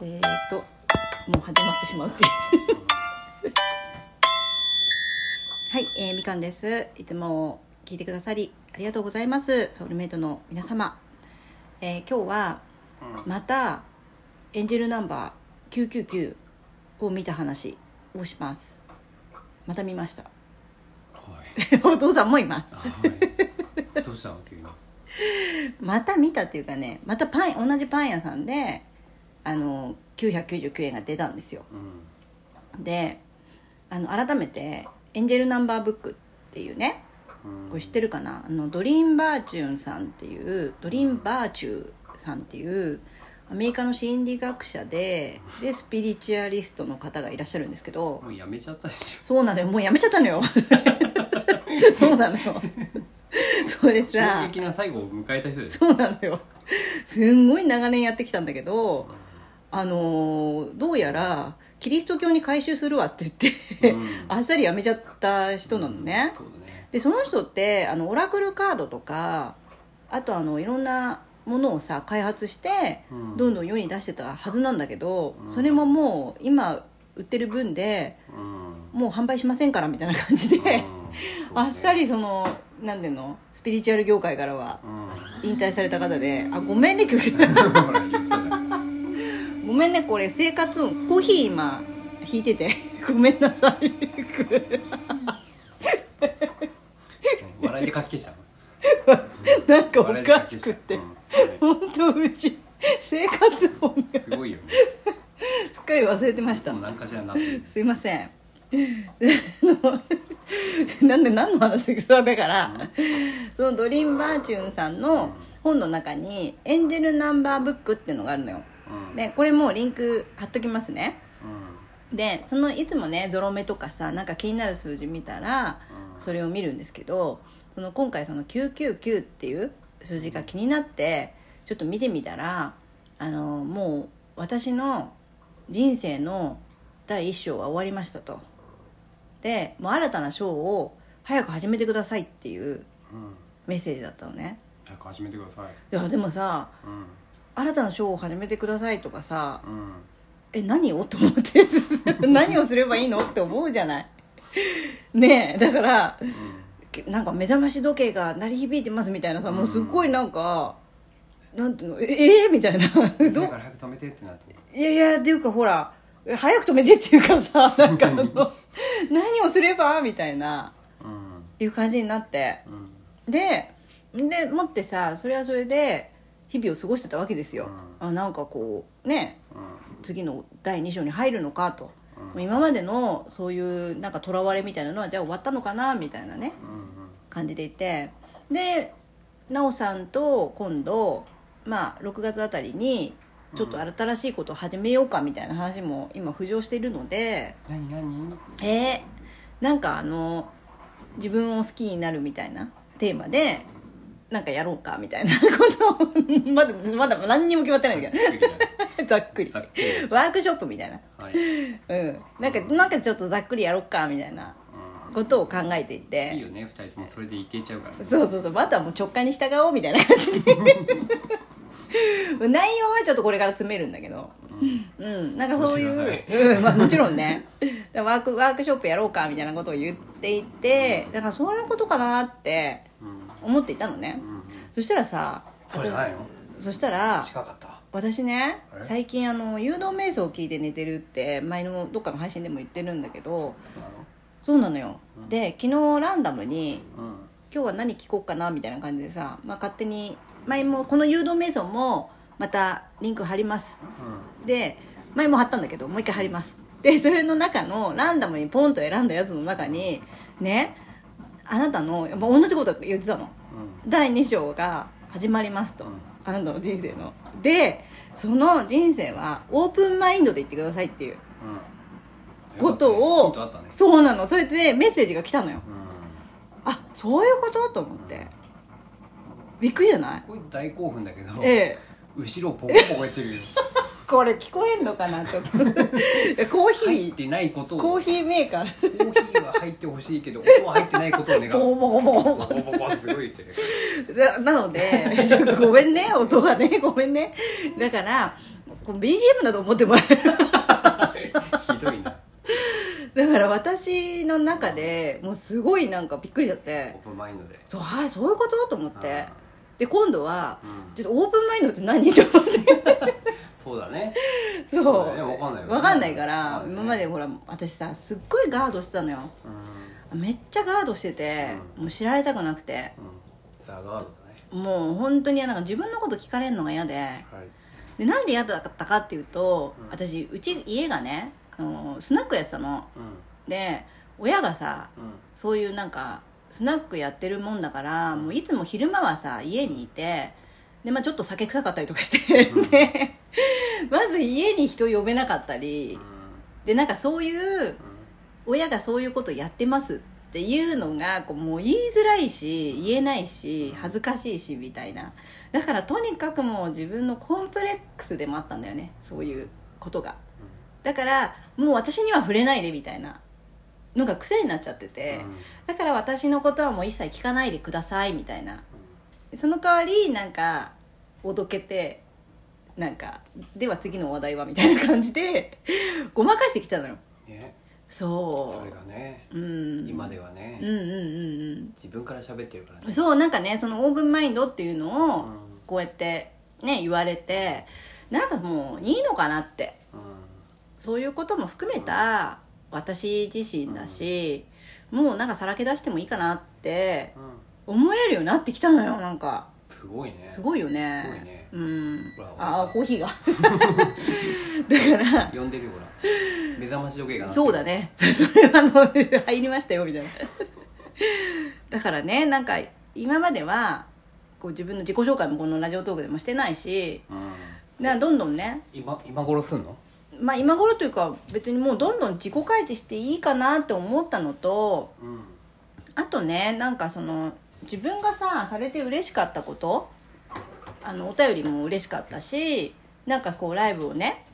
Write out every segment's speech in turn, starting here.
えー、っともう始まってしまうっていう。はい、えー、みかんです。いつも聞いてくださりありがとうございます。ソウルメイトの皆様、えー、今日はまたエンジェルナンバー999を見た話をします。また見ました。はい。お父さんもいます。はい。どうしたの急に？また見たっていうかねまたパン同じパン屋さんであの999円が出たんですよ。うん。であの改めて「エンジェルナンバーブック」っていうねうん。これ知ってるかな？あのドリーン・バーチューンさんっていうドリーン・バーチューさんっていうアメリカの心理学者ででスピリチュアリストの方がいらっしゃるんですけどもうやめちゃったでしそうなのよ。もうやめちゃったのよ。そうなのよ。それょ。衝さ撃な最後を迎えた人です。そうなのよ。すんごい長年やってきたんだけどあのーどうやらキリスト教に改宗するわって言って、うん。あっさりやめちゃった人なのね、そうだね。でその人ってあのオラクルカードとかあとあのいろんなものをさ開発してうん。どんどん世に出してたはずなんだけど、うん。それももう今売ってる分でうん。もう販売しませんからみたいな感じで、ね あっさりそのなんていうの？スピリチュアル業界からはうん。引退された方であごめんね今日。ほ ら言ったじゃんごめんねこれ生活音。コーヒー今引いてて。ごめんなさい。笑いで書き消したの。なんかおかしくって。うん。本当うち生活音が。すごいよね。すっかり忘れてました。もう何かしらにな。すいません。なんで何の話でだから。そのドリーン・バーチューンさんの本の中に「エンジェルナンバーブック」っていうのがあるのよ。うん。でこれもうリンク貼っときますねうん。でそのいつもねゾロ目とかさなんか気になる数字見たらうんそれを見るんですけどその今回その999っていう数字が気になってちょっと見てみたらあのもう私の人生の第一章は終わりましたとでもう新たな章を早く始めてくださいっていううん。メッセージだったのね早く始めてください。いやでもさうん。新たな章を始めてくださいとかさうん。え何を？と思って 何をすればいいの？って思うじゃない。ねえだからけなんか目覚まし時計が鳴り響いてますみたいなさもうすっごいなんか、なんていうの？ええ？みたいな。だから早く止めてってなって。いやいやっていうかほら早く止めてっていうかさなんかあの何をすれば？みたいな。うん。いう感じになって。うん。ででもってさそれはそれで日々を過ごしてたわけですよ、あなんかこうねうん。次の第2章に入るのかと、うん。もう今までのそういうなんかとらわれみたいなのはじゃあ終わったのかなみたいなねうん。感じでいて。で奈緒さんと今度まあ6月あたりにちょっと新しいことを始めようかみたいな話も今浮上しているので。何何？えー、なんかあの自分を好きになるみたいなテーマでなんかやろうかみたいな。ことをまだまだ何にも決まってないんだけど。ざっくりワークショップみたいな。はい。うん。なんかなんかちょっとざっくりやろっかみたいなうことを考えていん。いいてよね、二人ともそれでいけちゃうから。ね。そうそうそう。あとはもう直感に従おうみたいな感じで。内容はちょっとこれから詰めるんだけど。うん、なんかそういう、うん。まあ、もちろんね。ワークワークショップやろうかみたいなことを言っていて。だからそういうことかなってうん。思っていたのね。うん。そしたらさそうじゃないの？そしたら近かった？私ね最近あの誘導瞑想を聞いて寝てるって前のどっかの配信でも言ってるんだけどそうなの？そうなのよ、で昨日ランダムにうん。今日は何聞こうかなみたいな感じでさ、まあ、勝手に前もこの誘導瞑想もまたリンク貼ります。で前も貼ったんだけどもう一回貼ります。でそれの中のランダムにポンと選んだやつの中にねあなたのやっぱ同じこと言ってたの。うん。第2章が始まりますと、うん。あなたの人生の。でその人生はオープンマインドで言ってくださいっていう。うん。ことヒをね。そうなの。それでメッセージが来たのよ。うん。あそういうこと？と思って。びっくりじゃない？大興奮だけど、ええ。後ろポコポコやってるよこれ聞こえんのかなちょっと。コーヒー。入ってないことを。コーヒーメーカー。コーヒーは入ってほしいけど音は入ってないことを願う。ボコボコボコボコボコボコすごいってななのでごめんね音がねごめんねだからこう BGM だと思ってもらえるひどいなだから私の中でもうすごいなんかびっくりしちゃっオてープンマインドでそうはいそういうことと思ってあで今度はうんちょっとオープンマインドって何と思ってそうだね。そう。そうだね。わかんないよね。わかんないから今までほら私さすっごいガードしてたのよ。うん。めっちゃガードしてて、もう知られたくなくて。うん。ザ・ガードだね。もう本当になんか自分のこと聞かれるのが嫌で。はい。でなんで嫌だったかっていうと、うん。私うち家がねあのスナックやってたの。うで親がさんうん。そういうなんかスナックやってるもんだからもういつも昼間はさ家にいてで、まあ、ちょっと酒臭かったりとかして、でまず家に人呼べなかったり。でなんかそういう親がそういうことやってますっていうのがこうもう言いづらいし言えないし恥ずかしいしみたいな。だからとにかくもう自分のコンプレックスでもあったんだよね。そういうことが。だからもう私には触れないでみたいな。のが癖になっちゃってて、だから私のことはもう一切聞かないでくださいみたいなその代わりなんかおどけてなんかでは次の話題はみたいな感じでごまかしてきたのよ。ね。そそれがねううん。今ではねうんうんうんうん。自分から喋ってるからね。そうなんかねそのオープンマインドっていうのをうん。こうやってね言われてなんかもういいのかなって。うん。そういうことも含めた私自身だし、もうなんかさらけ出してもいいかなってうん思えるようになってきたのよ。なんか。すごいね。すごいよね。すごいね。うん。ほらああコーヒーが。だから。呼んでるよほら。目覚まし時計が鳴ってる。そうだね。それはあの入りましたよみたいな。だからねなんか今まではこう自分の自己紹介もこのラジオトークでもしてないしうん。などんどんね。今今頃すんの？まあ今頃というか別にもうどんどん自己開示していいかなって思ったのとうん。あとねなんかその自分がさされて嬉しかったことあのお便りも嬉しかったしなんかこうライブをね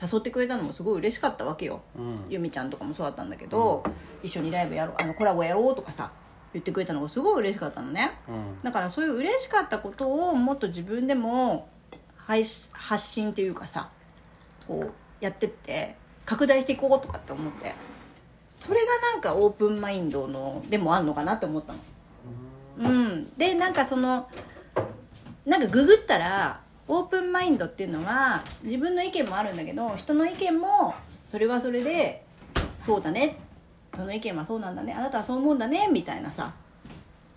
誘ってくれたのもすごい嬉しかったわけよ。うん。ゆみちゃんとかもそうだったんだけど、一緒にライブやろうあのコラボやろうとかさ言ってくれたのがすごい嬉しかったのね。うん。だからそういう嬉しかったことをもっと自分でも配信発信っていうかさこうやってって拡大していこうとかって思って。それがなんかオープンマインドのでもあんのかなって思ったのうん。でなんかそのなんかググったらオープンマインドっていうのは自分の意見もあるんだけど人の意見もそれはそれでそうだね。その意見はそうなんだね。あなたはそう思うんだね。みたいなさ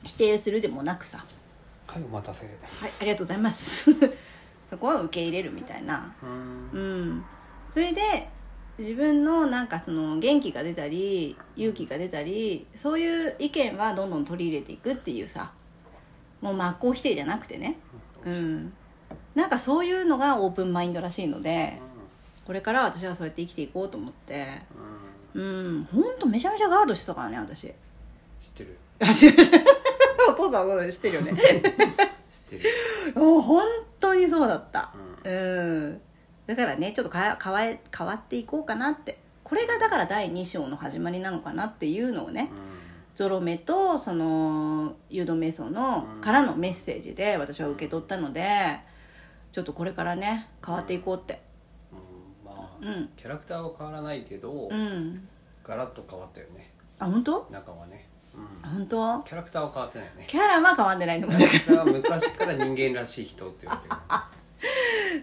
否定するでもなくさ。はいお待たせ。はいありがとうございます。そこは受け入れるみたいな。うん。うん。それで自分のなんかその元気が出たり勇気が出たりそういう意見はどんどん取り入れていくっていうさもう真っ向否定じゃなくてね。うん。なんかそういうのがオープンマインドらしいのでこれから私はそうやって生きていこうと思って。うん。うん。本当めちゃめちゃガードしてたからね私。知ってる。あ知ってるお父さんは知ってるよね。知ってる。もう本当にそうだった。ううんだからねちょっとか変わえ変わっていこうかなって。これがだから第2章の始まりなのかなっていうのをねゾロ目とその誘導瞑想のうんからのメッセージで私は受け取ったのでちょっとこれからね変わっていこうって。うん。まあうん。キャラクターは変わらないけどうん。ガラッと変わったよね。あ本当？中はね。うん。本当？キャラクターは変わってないよね。キャラは変わんでないと思う。キャラクターは昔から人間らしい人って言われてる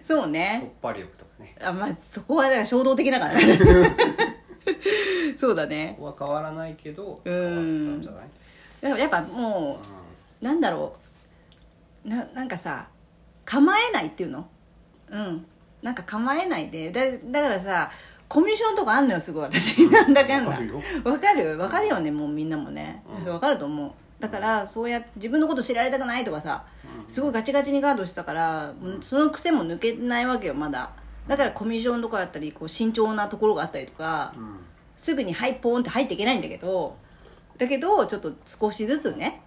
そう突ね破力とかね。あまあそこはだから衝動的だからね。そうだね。ここは変わらないけど変うん。わったんじゃない？やっぱもうなんだろう。ななんかさ構えないっていうの？うん。なんか構えないで。だだからさコミュ障とかあんのよすごい。私。なんだかんだ。わかるよ。わかる？わかるよねもうみんなもね。うん。わかると思う。だからそうやって自分のこと知られたくないとかさすごいガチガチにガードしてたからその癖も抜けないわけよまだ。だからコミュ障とかだったりこう慎重なところがあったりとかすぐに「はいポーン」って入っていけないんだけどだけどちょっと少しずつね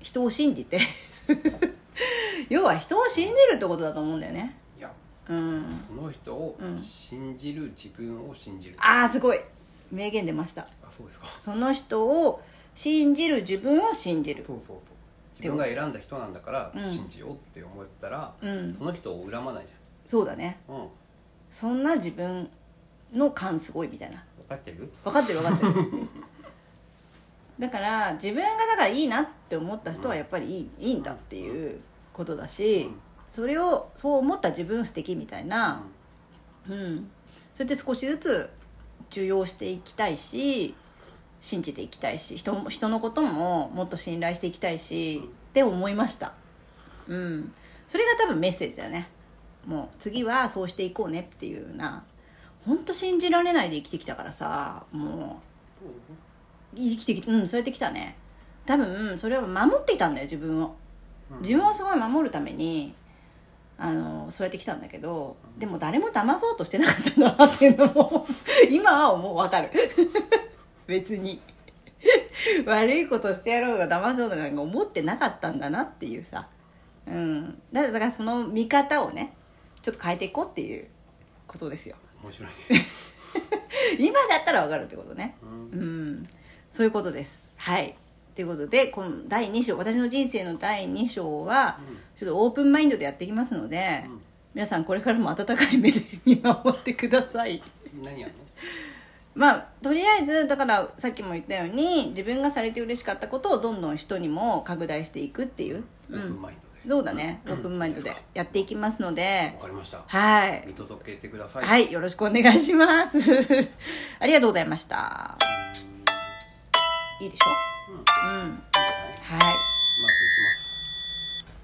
人を信じて 要は人を信じるってことだと思うんだよね。いやうん。その人をうん信じる自分を信じる。ああすごい。名言出ました。あそうですか。その人を信じる自分を信じる。そうそうそう自分が選んだ人なんだからうん。信じようって思ったら、うん。その人を恨まないじそうだね。ゃん、うん、そんな自分の感すごいみたいな。分かってる？分かってる分かってる。だから自分がだからいいなって思った人はやっぱりいいいいんだっていうことだしそれをそう思った自分素敵みたいな。うん。それで少しずつ受容していきたいし信じていきたいし人も人のことももっと信頼していきたいしって思いました。うん。それが多分メッセージだよね。もう次はそうしていこうねっていうような本当信じられないで生きてきたからさもう生きてきうんそうやってきたね。多分それは守っていたんだよ自分を。自分をすごい守るためにあのそうやってきたんだけどでも誰も騙そうとしてなかったんだなっていうのも今はもう。分かる別に。悪いことしてやろうが騙そうとか思ってなかったんだなっていうさ。うん。だからその見方をねちょっと変えていこうっていうことですよ。面白い。今だったら分かるってことね。うん。うん。そういうことです。はい。ということでこの第2章私の人生の第2章はちょっとオープンマインドでやっていきますので、うん。皆さんこれからも温かい目で見守ってください。何やんの？まあとりあえずだからさっきも言ったように自分がされて嬉しかったことをどんどん人にも拡大していくっていう、オープンマインドで。そうだね。オープンマインドでやっていきますので。わかりました。はい見届けてください。はい。よろしくお願いします。ありがとうございました。いいでしょ？うん。うん。はい